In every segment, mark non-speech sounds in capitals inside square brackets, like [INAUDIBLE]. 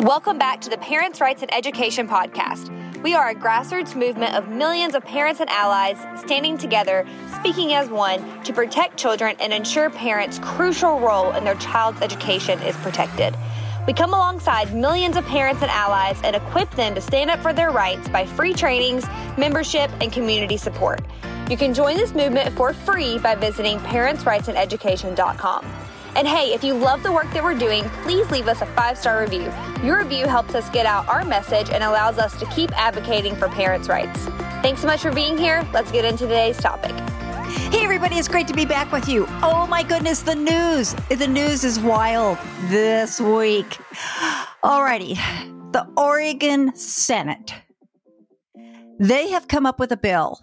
Welcome back to the Parents' Rights in Education Podcast. We are a grassroots movement of millions of parents and allies standing together, speaking as one to protect children and ensure parents' crucial role in their child's education is protected. We come alongside millions of parents and allies and equip them to stand up for their rights by free trainings, membership, and community support. You can join this movement for free by visiting parentsrightsineducation.com. And hey, if you love the work that we're doing, please leave us a five star review. Your review helps us get out our message and allows us to keep advocating for parents' rights. Thanks so much for being here. Let's get into today's topic. Hey, everybody, it's great to be back with you. Oh, my goodness, the news. The news is wild this week. Alrighty, the Oregon Senate. They have come up with a bill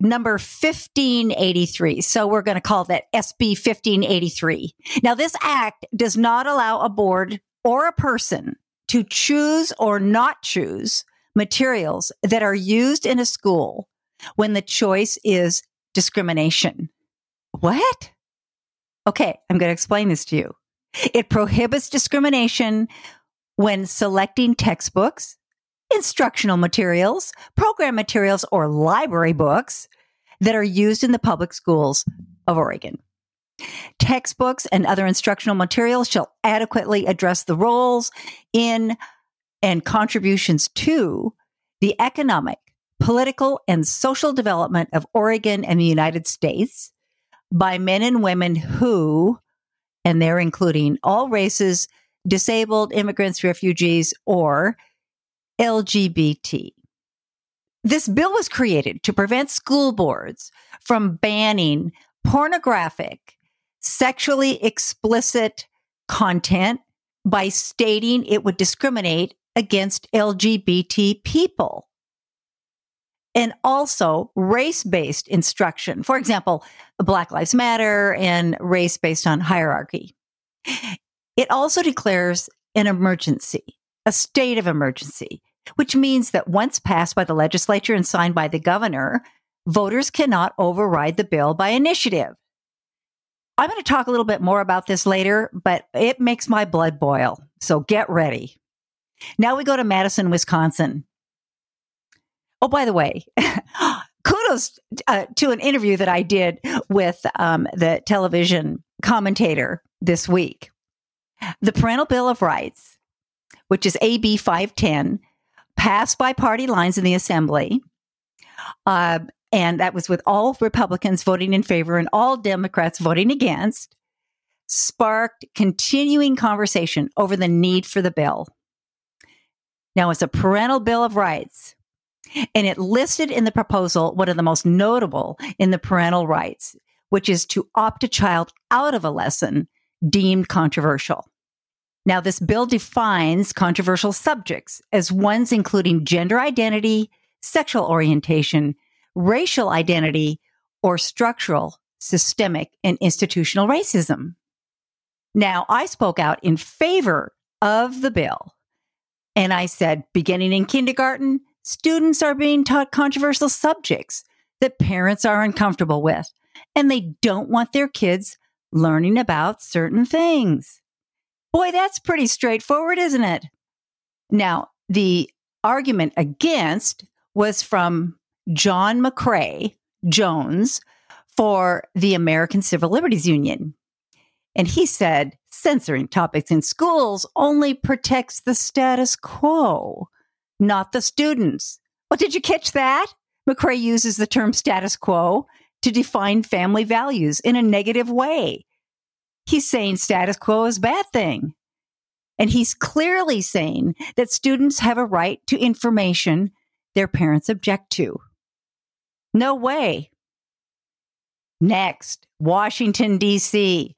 number 1583. So we're going to call that SB 1583. Now, this act does not allow a board or a person to choose or not choose materials that are used in a school when the choice is discrimination. What? Okay, I'm going to explain this to you. It prohibits discrimination when selecting textbooks, instructional materials, program materials, or library books that are used in the public schools of Oregon. Textbooks and other instructional materials shall adequately address the roles in and contributions to the economic, political, and social development of Oregon and the United States by men and women who, and they're including all races, disabled, immigrants, refugees, or LGBT. This bill was created to prevent school boards from banning pornographic, sexually explicit content by stating it would discriminate against LGBT people. And also race based instruction. For example, Black Lives Matter and race based on hierarchy. It also declares an emergency a state of emergency, which means that once passed by the legislature and signed by the governor, voters cannot override the bill by initiative. I'm going to talk a little bit more about this later, but it makes my blood boil. So get ready. Now we go to Madison, Wisconsin. Oh, by the way, [LAUGHS] kudos uh, to an interview that I did with um, the television commentator this week. The Parental Bill of Rights which is AB 510, passed by party lines in the assembly. Uh, and that was with all Republicans voting in favor and all Democrats voting against, sparked continuing conversation over the need for the bill. Now, it's a parental bill of rights, and it listed in the proposal one of the most notable in the parental rights, which is to opt a child out of a lesson deemed controversial. Now, this bill defines controversial subjects as ones including gender identity, sexual orientation, racial identity, or structural, systemic, and institutional racism. Now, I spoke out in favor of the bill. And I said, beginning in kindergarten, students are being taught controversial subjects that parents are uncomfortable with, and they don't want their kids learning about certain things. Boy, that's pretty straightforward, isn't it? Now, the argument against was from John McCrae Jones for the American Civil Liberties Union. And he said censoring topics in schools only protects the status quo, not the students. Well, did you catch that? McCrae uses the term status quo to define family values in a negative way. He's saying status quo is a bad thing. And he's clearly saying that students have a right to information their parents object to. No way. Next, Washington, D.C.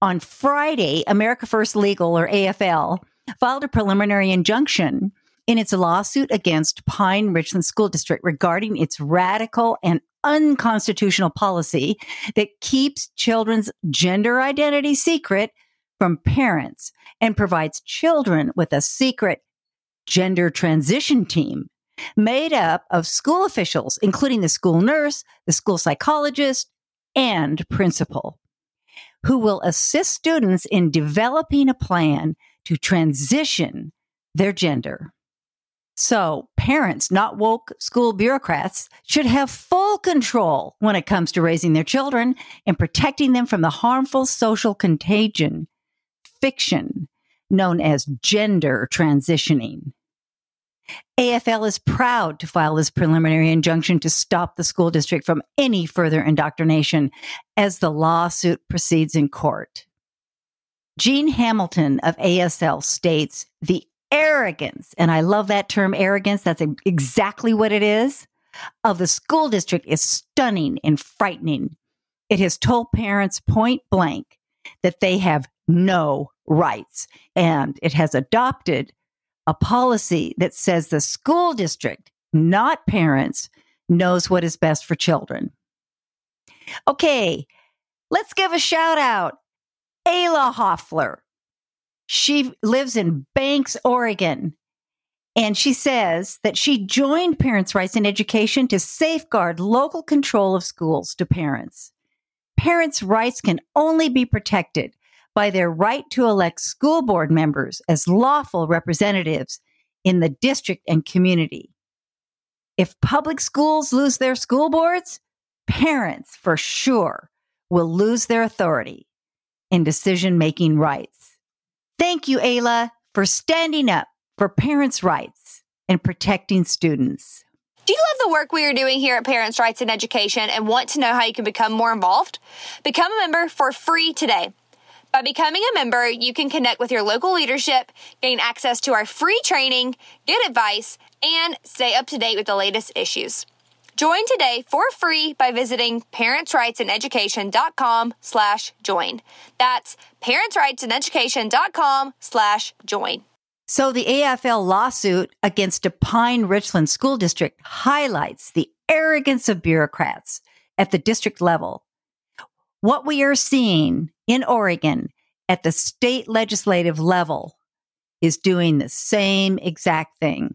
On Friday, America First Legal, or AFL, filed a preliminary injunction in its lawsuit against Pine Richland School District regarding its radical and unconstitutional policy that keeps children's gender identity secret from parents and provides children with a secret gender transition team made up of school officials, including the school nurse, the school psychologist, and principal, who will assist students in developing a plan to transition their gender. So, parents, not woke school bureaucrats, should have full control when it comes to raising their children and protecting them from the harmful social contagion, fiction, known as gender transitioning. AFL is proud to file this preliminary injunction to stop the school district from any further indoctrination as the lawsuit proceeds in court. Gene Hamilton of AFL states the arrogance, and I love that term arrogance, that's exactly what it is, of the school district is stunning and frightening. It has told parents point blank that they have no rights, and it has adopted a policy that says the school district, not parents, knows what is best for children. Okay, let's give a shout out. Ayla Hoffler. She lives in Banks, Oregon. And she says that she joined Parents' Rights in Education to safeguard local control of schools to parents. Parents' rights can only be protected by their right to elect school board members as lawful representatives in the district and community. If public schools lose their school boards, parents for sure will lose their authority and decision making rights. Thank you, Ayla, for standing up for parents' rights and protecting students. Do you love the work we are doing here at Parents' Rights in Education and want to know how you can become more involved? Become a member for free today. By becoming a member, you can connect with your local leadership, gain access to our free training, get advice, and stay up to date with the latest issues. Join today for free by visiting parentsrightsineducation.com slash join. That's parentsrightsineducation.com slash join. So the AFL lawsuit against Pine Richland School District highlights the arrogance of bureaucrats at the district level. What we are seeing in Oregon at the state legislative level is doing the same exact thing.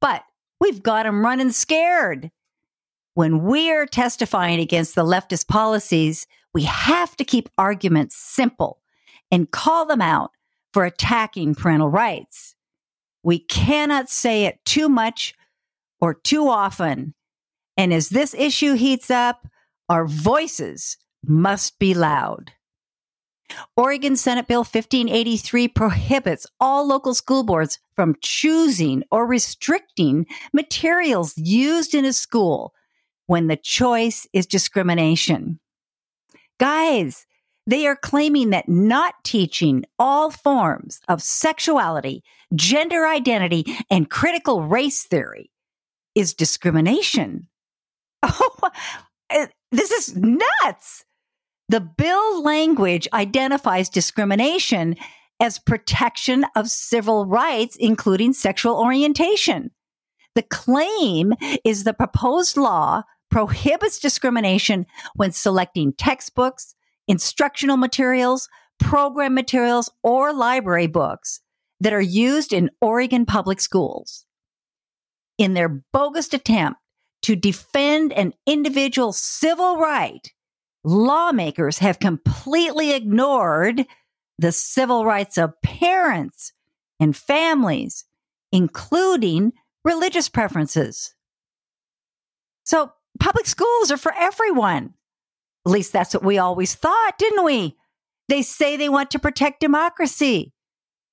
But we've got them running scared. When we're testifying against the leftist policies, we have to keep arguments simple and call them out for attacking parental rights. We cannot say it too much or too often. And as this issue heats up, our voices must be loud. Oregon Senate Bill 1583 prohibits all local school boards from choosing or restricting materials used in a school when the choice is discrimination. Guys, they are claiming that not teaching all forms of sexuality, gender identity, and critical race theory is discrimination. [LAUGHS] Oh, eh, this is nuts. The bill language identifies discrimination as protection of civil rights, including sexual orientation. The claim is the proposed law prohibits discrimination when selecting textbooks, instructional materials, program materials, or library books that are used in Oregon public schools. In their bogus attempt to defend an individual civil right lawmakers have completely ignored the civil rights of parents and families, including religious preferences. So, public schools are for everyone. At least that's what we always thought, didn't we? They say they want to protect democracy,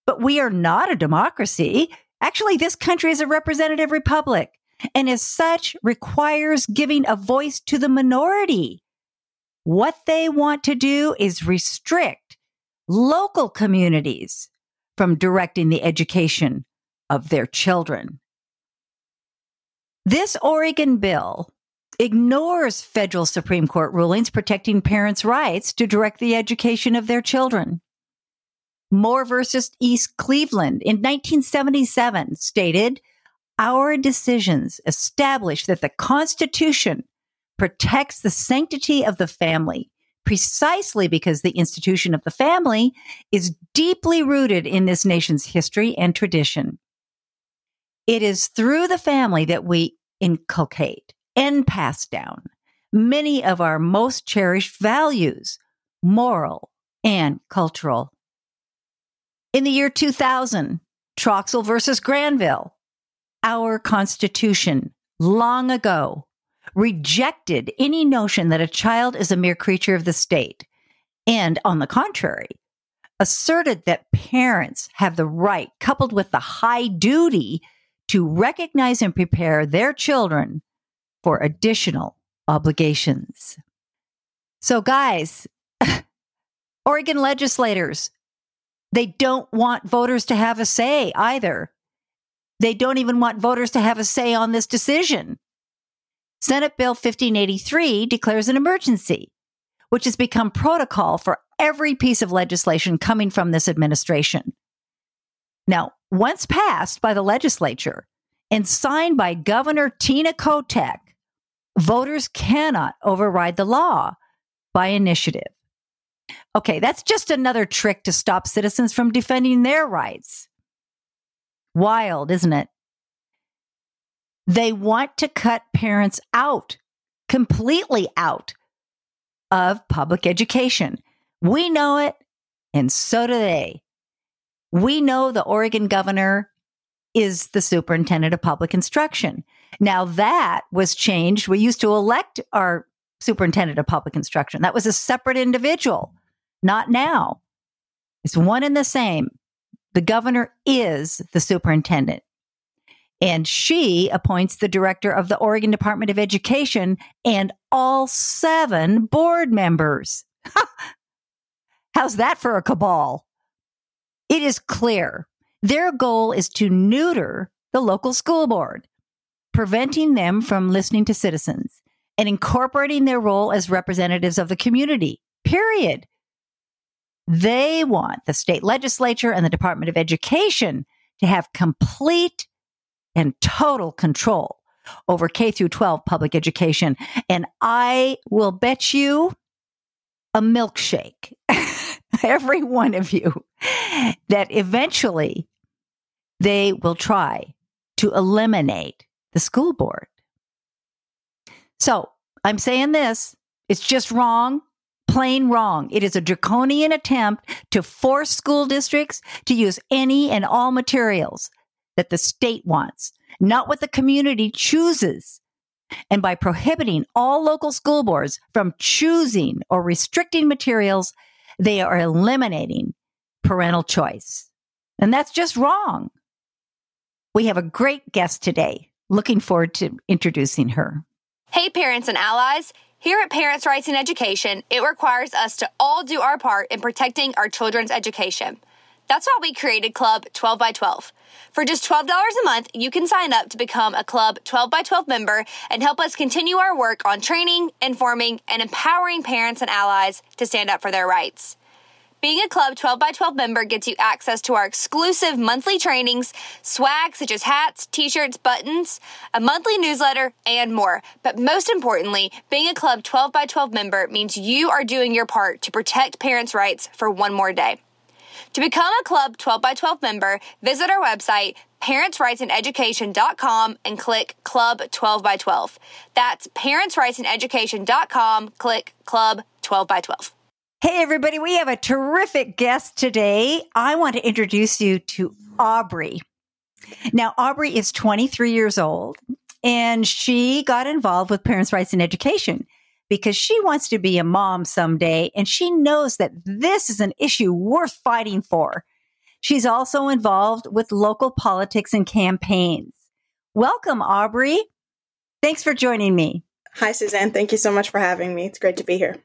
but we are not a democracy. Actually, this country is a representative republic and as such requires giving a voice to the minority. What they want to do is restrict local communities from directing the education of their children. This Oregon bill ignores federal Supreme Court rulings protecting parents' rights to direct the education of their children. Moore versus East Cleveland in 1977 stated, Our decisions establish that the Constitution protects the sanctity of the family precisely because the institution of the family is deeply rooted in this nation's history and tradition. It is through the family that we inculcate and pass down many of our most cherished values, moral and cultural. In the year 2000, Troxel versus Granville, our Constitution long ago rejected any notion that a child is a mere creature of the state, and on the contrary, asserted that parents have the right, coupled with the high duty, to recognize and prepare their children for additional obligations. So, guys, [LAUGHS] Oregon legislators, they don't want voters to have a say either. They don't even want voters to have a say on this decision. Senate Bill 1583 declares an emergency, which has become protocol for every piece of legislation coming from this administration. Now, once passed by the legislature and signed by Governor Tina Kotek, voters cannot override the law by initiative. Okay, that's just another trick to stop citizens from defending their rights. Wild, isn't it? They want to cut parents out, completely out of public education. We know it, and so do they. We know the Oregon governor is the superintendent of public instruction. Now, that was changed. We used to elect our superintendent of public instruction, that was a separate individual, not now. It's one and the same. The governor is the superintendent. And she appoints the director of the Oregon Department of Education and all seven board members. [LAUGHS] How's that for a cabal? It is clear their goal is to neuter the local school board, preventing them from listening to citizens and incorporating their role as representatives of the community. Period. They want the state legislature and the Department of Education to have complete and total control over K through 12 public education. And I will bet you a milkshake, [LAUGHS] every one of you, that eventually they will try to eliminate the school board. So I'm saying this, it's just wrong, plain wrong. It is a draconian attempt to force school districts to use any and all materials that the state wants, not what the community chooses. And by prohibiting all local school boards from choosing or restricting materials, they are eliminating parental choice. And that's just wrong. We have a great guest today. Looking forward to introducing her. Hey, parents and allies. Here at Parents' Rights in Education, it requires us to all do our part in protecting our children's education. That's why we created Club 12 by 12. For just $12 a month, you can sign up to become a Club 12 by 12 member and help us continue our work on training, informing, and empowering parents and allies to stand up for their rights. Being a Club 12 by 12 member gets you access to our exclusive monthly trainings, swag such as hats, t-shirts, buttons, a monthly newsletter, and more. But most importantly, being a Club 12 by 12 member means you are doing your part to protect parents' rights for one more day. To become a Club 12 by 12 member, visit our website, parentsrightsineducation.com and click Club 12 by 12. That's parentsrightsineducation.com, click Club 12 by 12. Hey, everybody, we have a terrific guest today. I want to introduce you to Aubrey. Now, Aubrey is 23 years old and she got involved with Parents' Rights in Education because she wants to be a mom someday and she knows that this is an issue worth fighting for. She's also involved with local politics and campaigns. Welcome, Aubrey. Thanks for joining me. Hi, Suzanne. Thank you so much for having me. It's great to be here.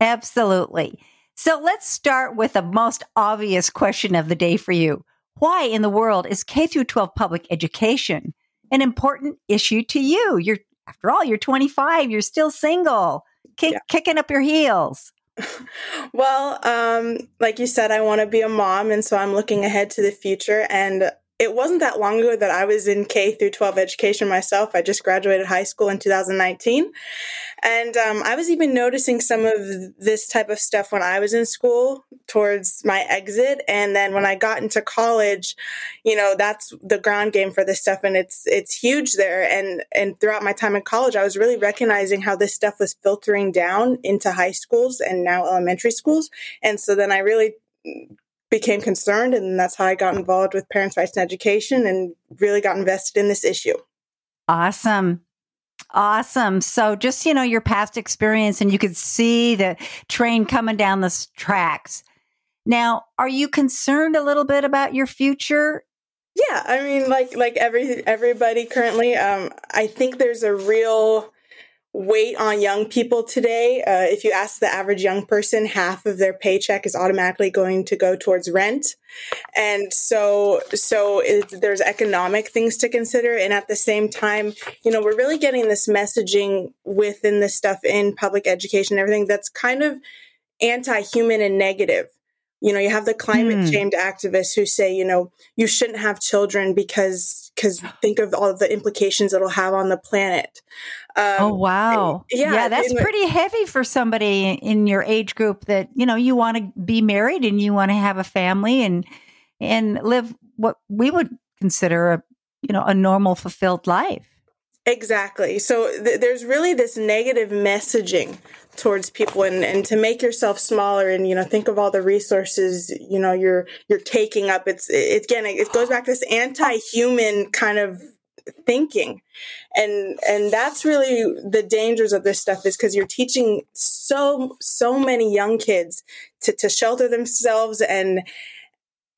Absolutely. So let's start with the most obvious question of the day for you. Why in the world is K through 12 public education an important issue to you? You're after all, you're 25, you're still single, kick, yeah. kicking up your heels. [LAUGHS] well, um, like you said, I want to be a mom, and so I'm looking ahead to the future. And it wasn't that long ago that I was in K through 12 education myself. I just graduated high school in 2019. And um, I was even noticing some of this type of stuff when I was in school towards my exit. And then when I got into college, you know, that's the ground game for this stuff. And it's, it's huge there. And, and throughout my time in college, I was really recognizing how this stuff was filtering down into high schools and now elementary schools. And so then I really became concerned, and that's how I got involved with Parents' Rights in Education and really got invested in this issue. Awesome. Awesome. So just, you know, your past experience and you could see the train coming down the tracks. Now, are you concerned a little bit about your future? Yeah, I mean like like every everybody currently um I think there's a real weight on young people today. Uh, if you ask the average young person, half of their paycheck is automatically going to go towards rent, and so so it, there's economic things to consider. And at the same time, you know, we're really getting this messaging within this stuff in public education, and everything that's kind of anti-human and negative you know you have the climate mm. change activists who say you know you shouldn't have children because because think of all of the implications it'll have on the planet um, oh wow yeah yeah that's pretty heavy for somebody in your age group that you know you want to be married and you want to have a family and and live what we would consider a you know a normal fulfilled life Exactly. So th- there's really this negative messaging towards people and, and to make yourself smaller and, you know, think of all the resources, you know, you're, you're taking up. It's, it, again, it goes back to this anti-human kind of thinking. And, and that's really the dangers of this stuff is because you're teaching so, so many young kids to, to shelter themselves and,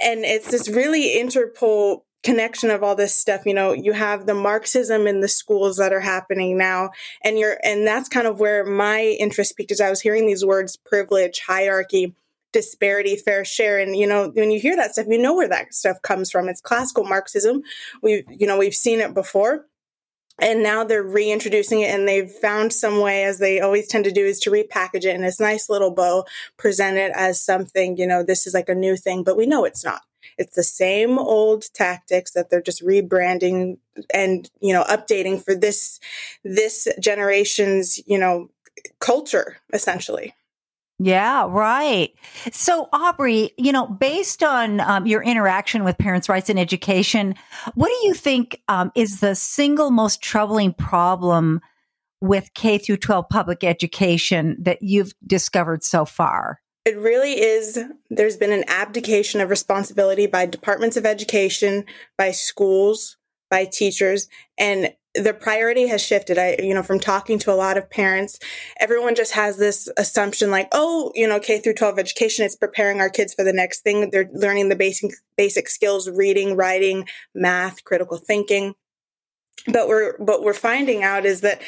and it's this really interpol connection of all this stuff you know you have the marxism in the schools that are happening now and you're and that's kind of where my interest peaked as i was hearing these words privilege hierarchy disparity fair share. And you know when you hear that stuff you know where that stuff comes from. It's classical marxism. We've you know we've seen it before. And now they're reintroducing it and they've found some way as they always tend to do is to repackage it in this nice little bow present it as something you know this is like a new thing. But we know it's not. It's the same old tactics that they're just rebranding and, you know, updating for this, this generation's, you know, culture essentially. Yeah, right. So, Aubrey, you know, based on um, your interaction with parents' rights in education, what do you think um, is the single most troubling problem with K through 12 public education that you've discovered so far? It really is. There's been an abdication of responsibility by departments of education, by schools, by teachers, and the priority has shifted. I, you know, from talking to a lot of parents, everyone just has this assumption like, oh, you know, K through 12 education is preparing our kids for the next thing. They're learning the basic, basic skills, reading, writing, math, critical thinking. But we're, what we're finding out is that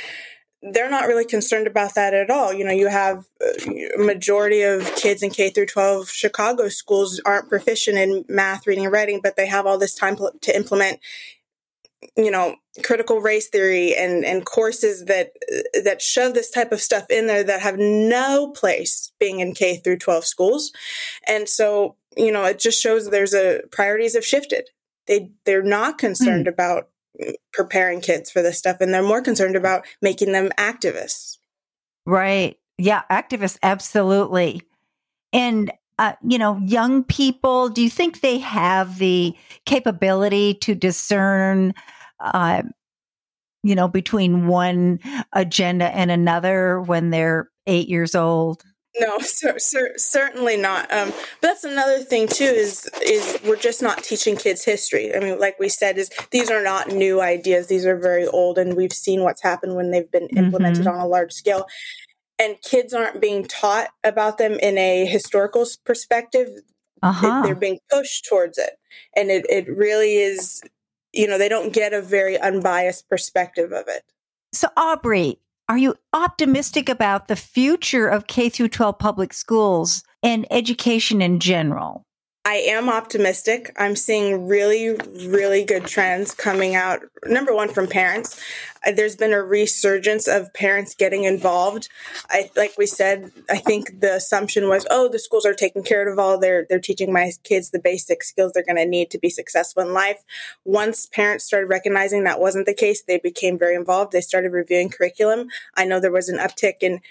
they're not really concerned about that at all. You know, you have a uh, majority of kids in K through 12 Chicago schools aren't proficient in math, reading, and writing, but they have all this time to implement, you know, critical race theory and and courses that that shove this type of stuff in there that have no place being in K through 12 schools. And so, you know, it just shows there's a priorities have shifted. They they're not concerned mm. about preparing kids for this stuff and they're more concerned about making them activists. Right. Yeah, activists absolutely. And uh, you know, young people, do you think they have the capability to discern uh, you know, between one agenda and another when they're 8 years old? No, cer- cer- certainly not. Um, but that's another thing too is is we're just not teaching kids history. I mean, like we said, is these are not new ideas; these are very old, and we've seen what's happened when they've been implemented mm-hmm. on a large scale. And kids aren't being taught about them in a historical perspective. Uh-huh. They're being pushed towards it, and it it really is. You know, they don't get a very unbiased perspective of it. So, Aubrey, are you optimistic about the future of K through 12 public schools and education in general? I am optimistic. I'm seeing really, really good trends coming out. Number one, from parents. Uh, there's been a resurgence of parents getting involved. I, like we said, I think the assumption was, oh, the schools are taking care of all. They're they're teaching my kids the basic skills they're going to need to be successful in life. Once parents started recognizing that wasn't the case, they became very involved. They started reviewing curriculum. I know there was an uptick in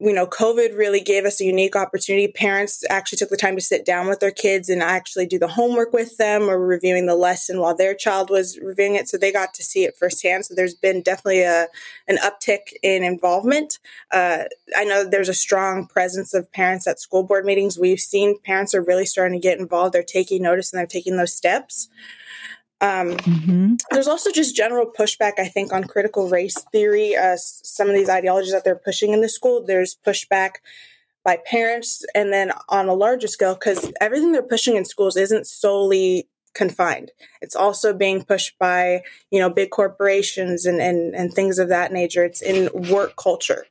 you know, COVID really gave us a unique opportunity. Parents actually took the time to sit down with their kids and actually do the homework with them or reviewing the lesson while their child was reviewing it. So they got to see it firsthand. So there's been definitely a an uptick in involvement. Uh, I know there's a strong presence of parents at school board meetings. We've seen parents are really starting to get involved. They're taking notice and they're taking those steps. Um, mm-hmm. There's also just general pushback, I think, on critical race theory. Uh, some of these ideologies that they're pushing in the school, there's pushback by parents, and then on a larger scale, because everything they're pushing in schools isn't solely confined. It's also being pushed by you know big corporations and and and things of that nature. It's in work culture,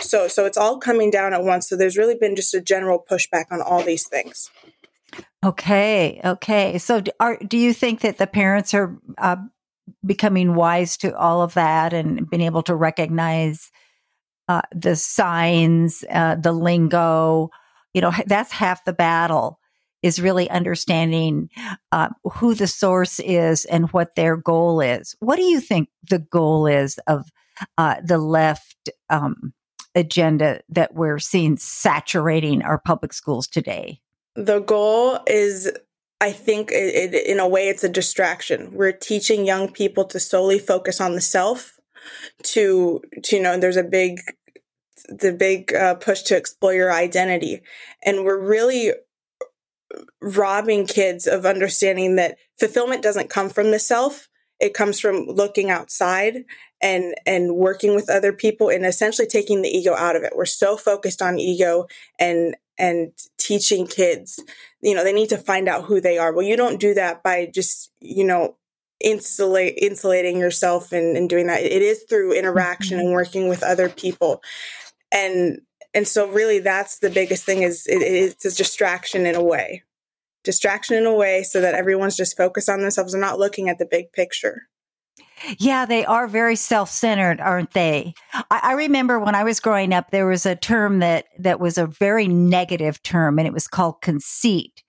so so it's all coming down at once. So there's really been just a general pushback on all these things. Okay. Okay. So, are, do you think that the parents are uh, becoming wise to all of that and being able to recognize uh, the signs, uh, the lingo? You know, that's half the battle is really understanding uh, who the source is and what their goal is. What do you think the goal is of uh, the left um, agenda that we're seeing saturating our public schools today? The goal is I think it, it, in a way it's a distraction. We're teaching young people to solely focus on the self. To, to you know, there's a big, the big uh, push to explore your identity, and we're really robbing kids of understanding that fulfillment doesn't come from the self. It comes from looking outside and and working with other people and essentially taking the ego out of it. We're so focused on ego and and teaching kids, you know, they need to find out who they are. Well, you don't do that by just, you know, insulate insulating yourself and, and doing that. It is through interaction mm-hmm. and working with other people. And and so really that's the biggest thing is it, it's a distraction in a way. Distraction in a way so that everyone's just focused on themselves and not looking at the big picture. Yeah, they are very self-centered, aren't they? I, I, remember when I was growing up, there was a term that that was a very negative term, and it was called conceit.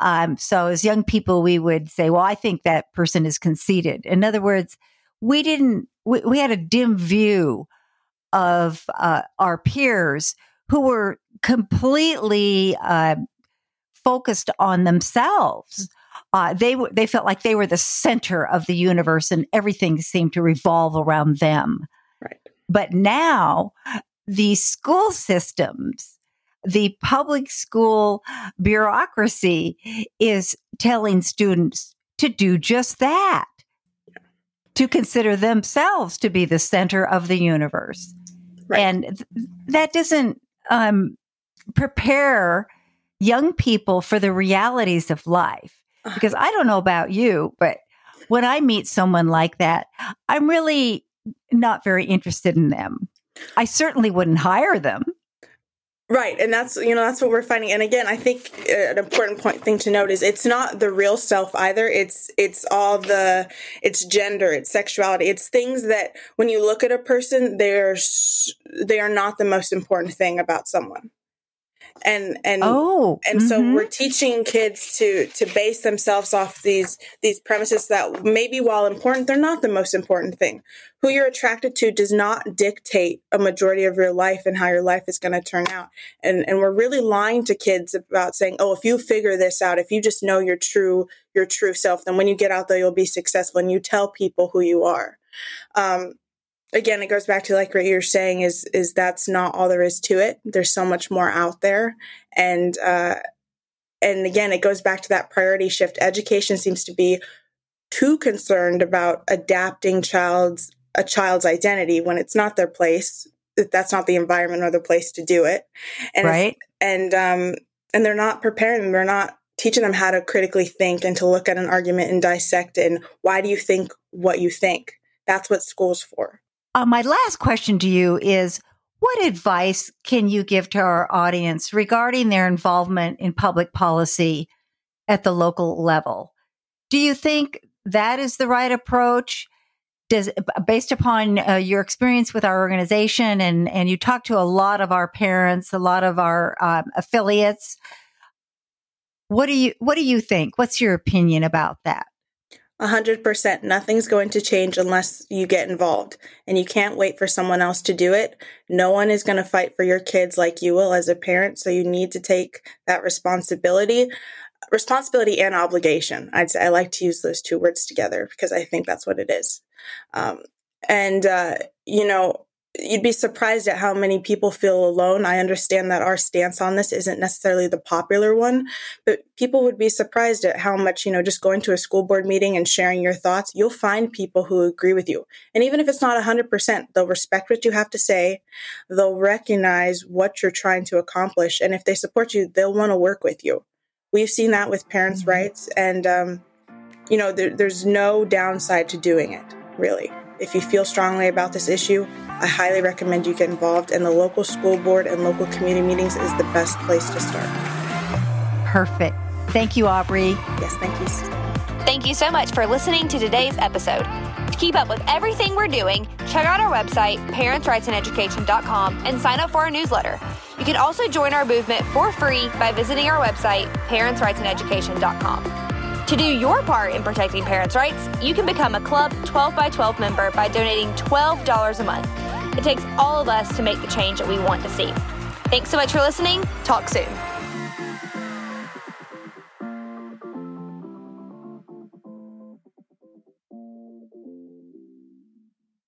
Um, so as young people, we would say, "Well, I think that person is conceited." In other words, we didn't. We, we had a dim view of uh, our peers who were completely uh, focused on themselves uh, they they felt like they were the center of the universe, and everything seemed to revolve around them. Right. But now, the school systems, the public school bureaucracy, is telling students to do just that, to consider themselves to be the center of the universe, right. and th- that doesn't um, prepare young people for the realities of life because I don't know about you, but when I meet someone like that, I'm really not very interested in them. I certainly wouldn't hire them. Right. And that's, you know, that's what we're finding. And again, I think uh, an important point thing to note is it's not the real self either. It's, it's all the, it's gender, it's sexuality. It's things that when you look at a person, they're, they are not the most important thing about someone and and oh and mm-hmm. so we're teaching kids to to base themselves off these these premises that maybe while important they're not the most important thing. Who you're attracted to does not dictate a majority of your life and how your life is going to turn out. And and we're really lying to kids about saying oh if you figure this out if you just know your true your true self then when you get out there you'll be successful and you tell people who you are. Um, again it goes back to like what you're saying is is that's not all there is to it. There's so much more out there. And uh and again it goes back to that priority shift. Education seems to be too concerned about adapting child's a child's identity when it's not their place that's not the environment or the place to do it. And right. and um and they're not preparing them they're not teaching them how to critically think and to look at an argument and dissect it and why do you think what you think? That's what school's for uh, my last question to you is what advice can you give to our audience regarding their involvement in public policy at the local level? Do you think that is the right approach? Does, based upon uh, your experience with our organization and, and you talk to a lot of our parents, a lot of our um, affiliates, what do you what do you think? What's your opinion about that? 100%. Nothing's going to change unless you get involved. And you can't wait for someone else to do it. No one is going to fight for your kids like you will as a parent. So you need to take that responsibility. Responsibility and obligation. I'd say I like to use those two words together because I think that's what it is. Um, and, uh, you know, you'd be surprised at how many people feel alone. I understand that our stance on this isn't necessarily the popular one, but people would be surprised at how much, you know, just going to a school board meeting and sharing your thoughts, you'll find people who agree with you. And even if it's not 100%, they'll respect what you have to say. They'll recognize what you're trying to accomplish. And if they support you, they'll want to work with you. We've seen that with parents' mm-hmm. rights. And, um, you know, there, there's no downside to doing it, really. If you feel strongly about this issue, I highly recommend you get involved, and the local school board and local community meetings is the best place to start. Perfect. Thank you, Aubrey. Yes, thank you. Thank you so much for listening to today's episode. To keep up with everything we're doing, check out our website, parentsrightsineducation.com, and sign up for our newsletter. You can also join our movement for free by visiting our website, parentsrightsineducation.com. To do your part in protecting parents' rights, you can become a Club 12 by 12 member by donating $12 a month. It takes all of us to make the change that we want to see. Thanks so much for listening. Talk soon.